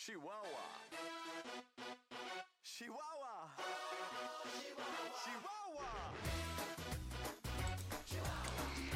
Chihuahua. Chihuahua. Chihuahua.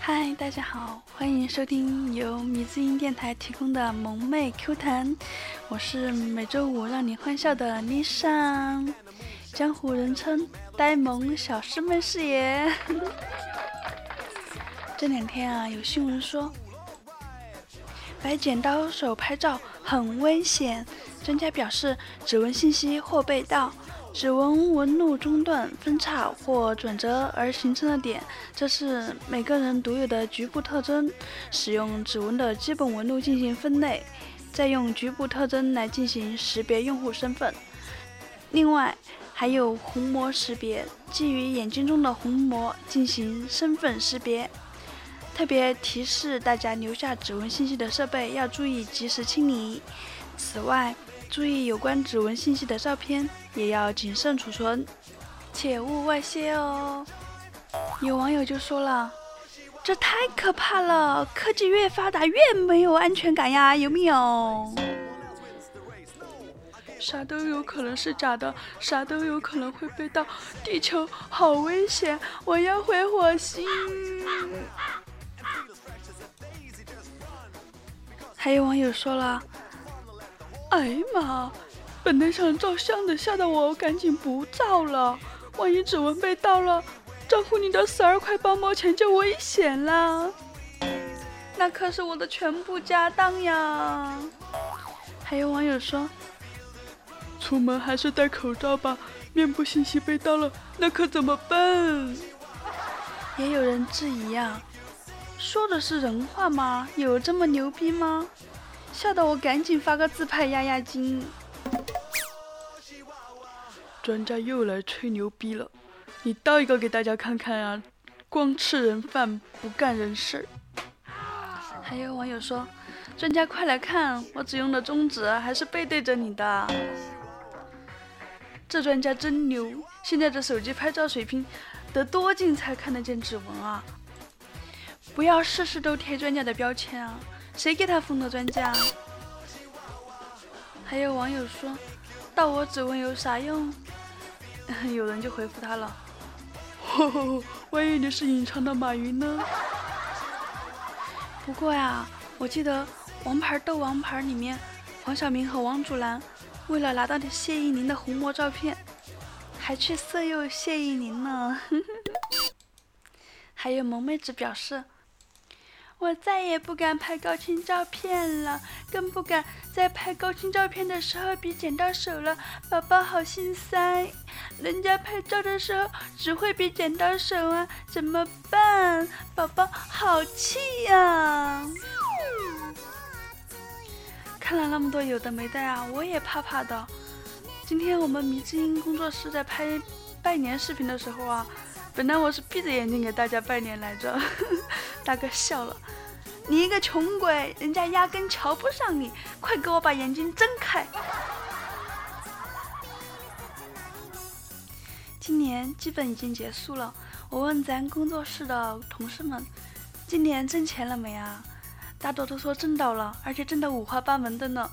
嗨，大家好，欢迎收听由米字音电台提供的萌妹 Q 弹，我是每周五让你欢笑的妮尚，江湖人称呆萌小师妹是爷。这两天啊，有新闻说，摆剪刀手拍照很危险，专家表示指纹信息或被盗。指纹纹路中断、分叉或转折而形成的点，这是每个人独有的局部特征。使用指纹的基本纹路进行分类，再用局部特征来进行识别用户身份。另外，还有虹膜识别，基于眼睛中的虹膜进行身份识别。特别提示大家，留下指纹信息的设备要注意及时清理。此外，注意有关指纹信息的照片也要谨慎储存，切勿外泄哦。有网友就说了：“这太可怕了，科技越发达越没有安全感呀，有没有？”啥都有可能是假的，啥都有可能会被盗，地球好危险，我要回火星。还有网友说了。哎呀妈！本来想照相的，吓得我赶紧不照了。万一指纹被盗了，账户里的十二块八毛钱就危险了。那可是我的全部家当呀！还有网友说，出门还是戴口罩吧，面部信息被盗了，那可怎么办？也有人质疑呀，说的是人话吗？有这么牛逼吗？吓得我赶紧发个自拍压压惊。专家又来吹牛逼了，你倒一个给大家看看啊！光吃人饭不干人事儿。还有网友说，专家快来看，我只用了中指还是背对着你的。这专家真牛！现在这手机拍照水平，得多近才看得见指纹啊？不要事事都贴专家的标签啊！谁给他封的专家？还有网友说，盗我指纹有啥用？有人就回复他了：万一你是隐藏的马云呢？不过呀，我记得《王牌斗王牌》里面，黄晓明和王祖蓝为了拿到谢依霖的红魔照片，还去色诱谢依霖呢。还有萌妹子表示。我再也不敢拍高清照片了，更不敢在拍高清照片的时候比剪刀手了。宝宝好心塞，人家拍照的时候只会比剪刀手啊，怎么办？宝宝好气呀！看了那么多有的没的啊，我也怕怕的。今天我们迷之音工作室在拍拜年视频的时候啊。本来我是闭着眼睛给大家拜年来着，大哥笑了，你一个穷鬼，人家压根瞧不上你，快给我把眼睛睁开。今年基本已经结束了，我问咱工作室的同事们，今年挣钱了没啊？大多都说挣到了，而且挣得五花八门的呢，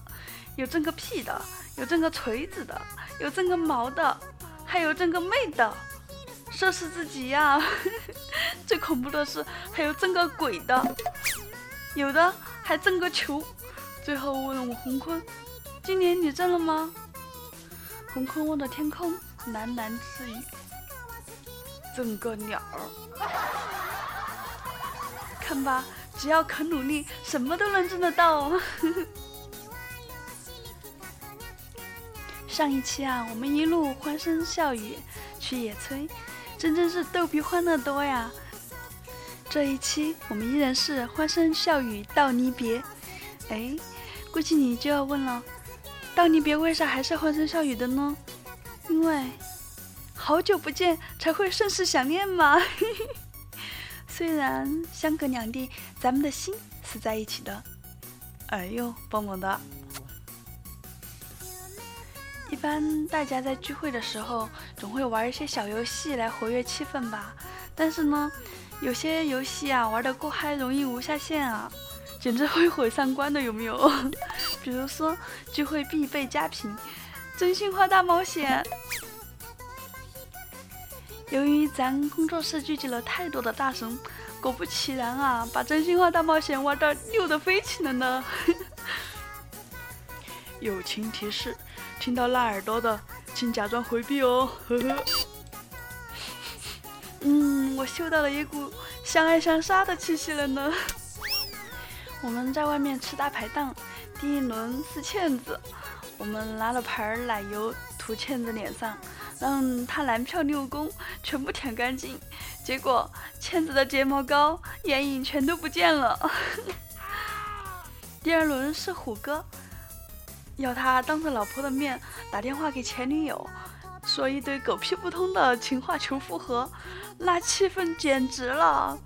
有挣个屁的，有挣个锤子的，有挣个毛的，还有挣个妹的。说死自己呀！最恐怖的是还有挣个鬼的，有的还挣个球。最后问我洪坤：“今年你挣了吗？”红坤望着天空，喃喃自语：“挣个鸟！”看吧，只要肯努力，什么都能挣得到。上一期啊，我们一路欢声笑语去野炊。真真是逗比欢乐多呀！这一期我们依然是欢声笑语道离别。哎，估计你就要问了，道离别为啥还是欢声笑语的呢？因为好久不见才会甚是想念嘛。虽然相隔两地，咱们的心是在一起的。哎呦，棒棒哒！一般大家在聚会的时候，总会玩一些小游戏来活跃气氛吧。但是呢，有些游戏啊玩得过嗨，容易无下限啊。简直会毁三观的，有没有？比如说聚会必备佳品，真心话大冒险。由于咱工作室聚集了太多的大神，果不其然啊，把真心话大冒险玩到溜得飞起了呢。友情提示：听到辣耳朵的，请假装回避哦。呵呵。嗯，我嗅到了一股相爱相杀的气息了呢。我们在外面吃大排档，第一轮是倩子，我们拿了盘奶油涂倩子脸上，让她男票六宫全部舔干净，结果倩子的睫毛膏、眼影全都不见了。第二轮是虎哥，要他当着老婆的面打电话给前女友，说一堆狗屁不通的情话求复合，那气氛简直了。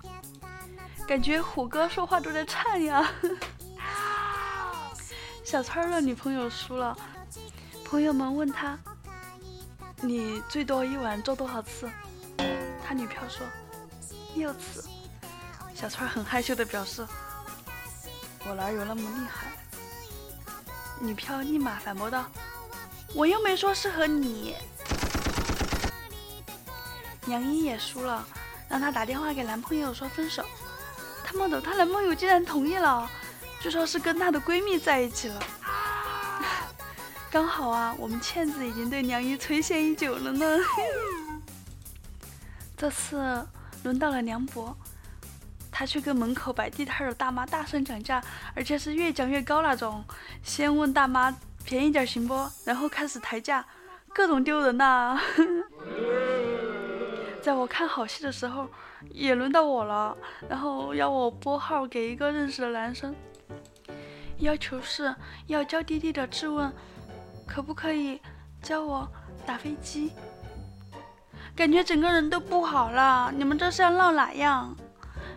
感觉虎哥说话都在颤呀！小川的女朋友输了，朋友们问他：“你最多一晚做多少次？”他女票说：“六次。”小川很害羞的表示：“我哪有那么厉害？”女票立马反驳道：“我又没说适合你。”杨一也输了，让她打电话给男朋友说分手。他妈的，她男朋友竟然同意了，就说是跟她的闺蜜在一起了。刚好啊，我们倩子已经对梁一垂涎已久了呢。这次轮到了梁博，他去跟门口摆地摊的大妈大声讲价，而且是越讲越高那种。先问大妈便宜点行不，然后开始抬价，各种丢人呐。在我看好戏的时候，也轮到我了，然后要我拨号给一个认识的男生，要求是要娇滴滴的质问，可不可以教我打飞机？感觉整个人都不好了，你们这是要闹哪样？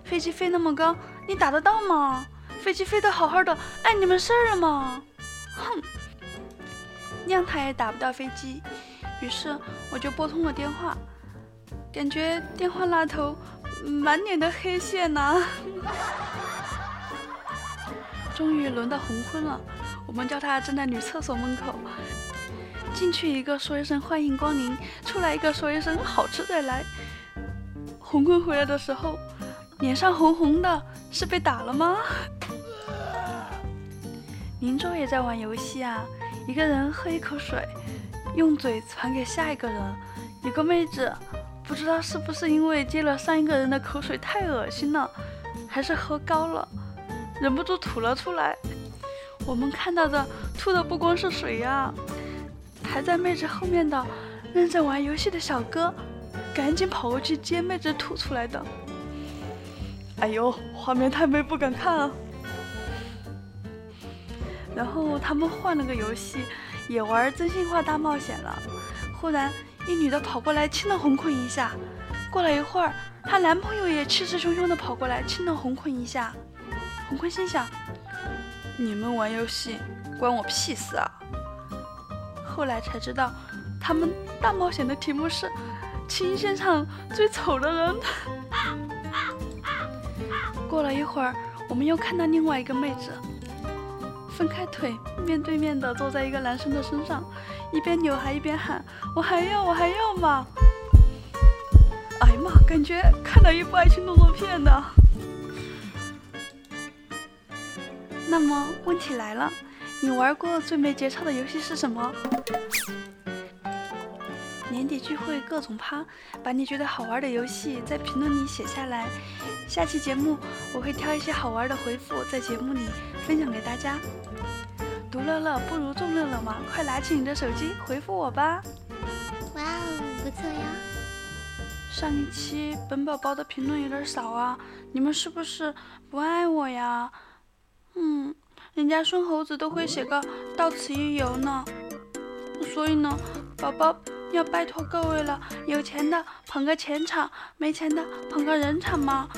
飞机飞那么高，你打得到吗？飞机飞得好好的，碍你们事儿了吗？哼，亮他也打不到飞机，于是我就拨通了电话。感觉电话那头满脸的黑线呐！终于轮到红坤了，我们叫他站在女厕所门口，进去一个说一声欢迎光临，出来一个说一声好吃再来。红坤回来的时候，脸上红红的，是被打了吗？邻桌也在玩游戏啊，一个人喝一口水，用嘴传给下一个人，有个妹子。不知道是不是因为接了上一个人的口水太恶心了，还是喝高了，忍不住吐了出来。我们看到的吐的不光是水呀，还在妹子后面的认真玩游戏的小哥，赶紧跑过去接妹子吐出来的。哎呦，画面太美，不敢看啊。然后他们换了个游戏，也玩真心话大冒险了。忽然。一女的跑过来亲了红坤一下，过了一会儿，她男朋友也气势汹汹的跑过来亲了红坤一下。红坤心想：你们玩游戏关我屁事啊！后来才知道，他们大冒险的题目是亲现场最丑的人。过了一会儿，我们又看到另外一个妹子。分开腿，面对面的坐在一个男生的身上，一边扭还一边喊：“我还要，我还要嘛！”哎呀妈，感觉看到一部爱情动作片呢。那么问题来了，你玩过最没节操的游戏是什么？年底聚会各种趴，把你觉得好玩的游戏在评论里写下来。下期节目我会挑一些好玩的回复在节目里分享给大家。独乐乐不如众乐乐嘛！快拿起你的手机回复我吧！哇哦，不错呀！上一期本宝宝的评论有点少啊，你们是不是不爱我呀？嗯，人家孙猴子都会写个到此一游呢。所以呢，宝宝要拜托各位了，有钱的捧个钱场，没钱的捧个人场嘛。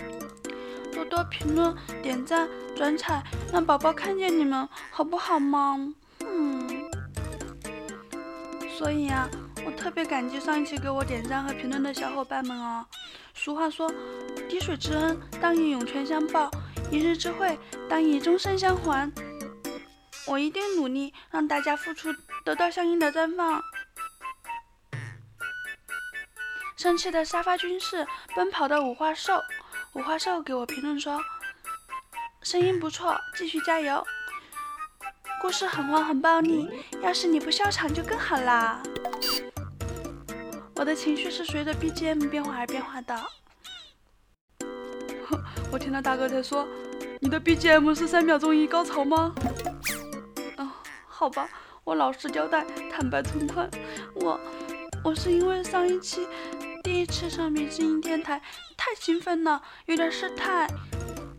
多多评论、点赞、转采，让宝宝看见你们，好不好嘛？嗯。所以啊，我特别感激上一期给我点赞和评论的小伙伴们哦。俗话说，滴水之恩，当以涌泉相报。一日之惠，当以终身相还。我一定努力让大家付出得到相应的绽放。生气的沙发军士，奔跑的五花兽，五花兽给我评论说：“声音不错，继续加油。”故事很慌很暴力，要是你不笑场就更好啦。我的情绪是随着 BGM 变化而变化的。我听到大哥在说：“你的 BGM 是三秒钟一高潮吗？”哦，好吧，我老实交代，坦白从宽。我，我是因为上一期第一次上迷之音电台太兴奋了，有点失态，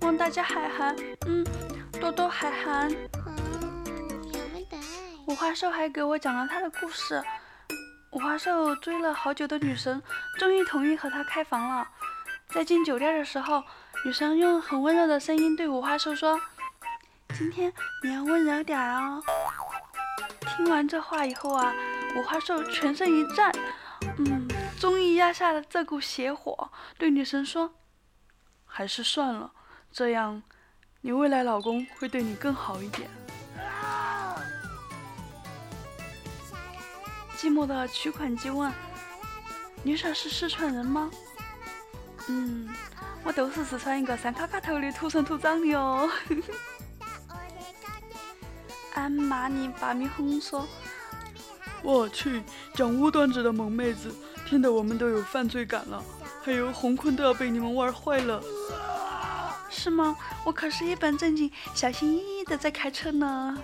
望大家海涵，嗯，多多海涵。五花兽还给我讲了他的故事。五花兽追了好久的女神，终于同意和他开房了。在进酒店的时候，女神用很温柔的声音对五花兽说：“今天你要温柔点哦。”听完这话以后啊，五花兽全身一颤，嗯，压下了这股邪火，对女神说：“还是算了，这样你未来老公会对你更好一点。”寂寞的取款机问：“你说是四川人吗？”“嗯，我都是四川一个三卡卡头的土生土长的哟。”俺妈你把米红说：“我去，讲武段子的萌妹子，听得我们都有犯罪感了。还有红坤都要被你们玩坏了，是吗？我可是一本正经、小心翼翼的在开车呢。”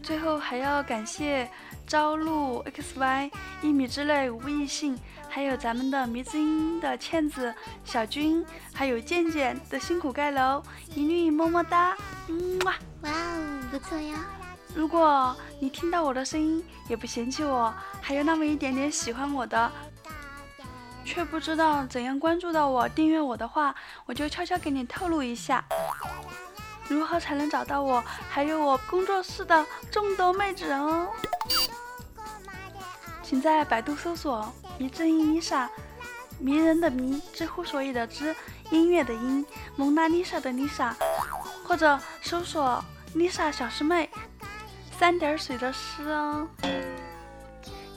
最后还要感谢朝露 xy 一米之内无异性，还有咱们的迷之音的倩子、小军，还有健健的辛苦盖楼，一律么么哒，嗯哇，哇哦，不错呀！如果你听到我的声音也不嫌弃我，还有那么一点点喜欢我的，却不知道怎样关注到我、订阅我的话，我就悄悄给你透露一下。如何才能找到我？还有我工作室的众多妹子哦，请在百度搜索“迷之音 Lisa”，迷人的迷，知乎所以的知，音乐的音，蒙娜丽莎的丽莎，或者搜索 “Lisa 小师妹”，三点水的诗哦。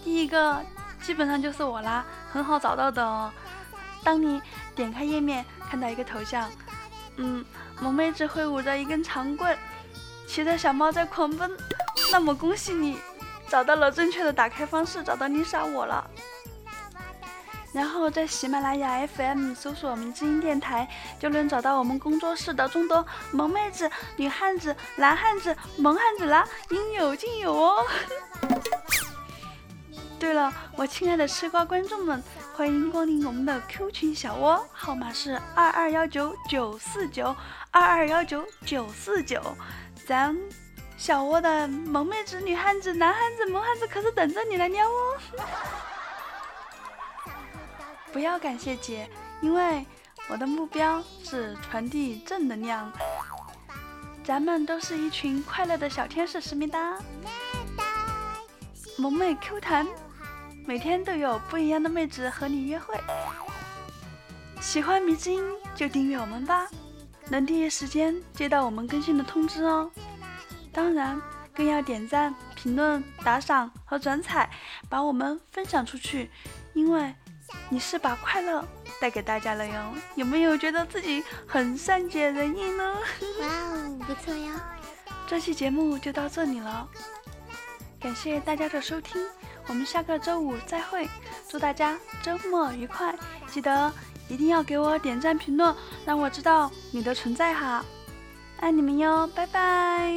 第一个基本上就是我啦，很好找到的哦。当你点开页面，看到一个头像。嗯，萌妹子挥舞着一根长棍，骑着小猫在狂奔。那么恭喜你，找到了正确的打开方式，找到丽莎我了。然后在喜马拉雅 FM 搜索“明之音电台”，就能找到我们工作室的众多萌妹子、女汉子、男汉子、萌汉子啦，应有尽有哦。对了，我亲爱的吃瓜观众们，欢迎光临我们的 Q 群小窝，号码是二二幺九九四九二二幺九九四九，咱小窝的萌妹子、女汉子、男汉子、萌汉子可是等着你来撩哦！不要感谢姐，因为我的目标是传递正能量，咱们都是一群快乐的小天使，思密达，萌妹 Q 弹。每天都有不一样的妹子和你约会，喜欢迷之音就订阅我们吧，能第一时间接到我们更新的通知哦。当然，更要点赞、评论、打赏和转采，把我们分享出去，因为你是把快乐带给大家了哟。有没有觉得自己很善解人意呢？哇哦不错哟。这期节目就到这里了。感谢大家的收听我们下个周五再会。祝大家周末愉快。记得一定要给我点赞评论让我知道你的存在哈。爱你们哟拜拜。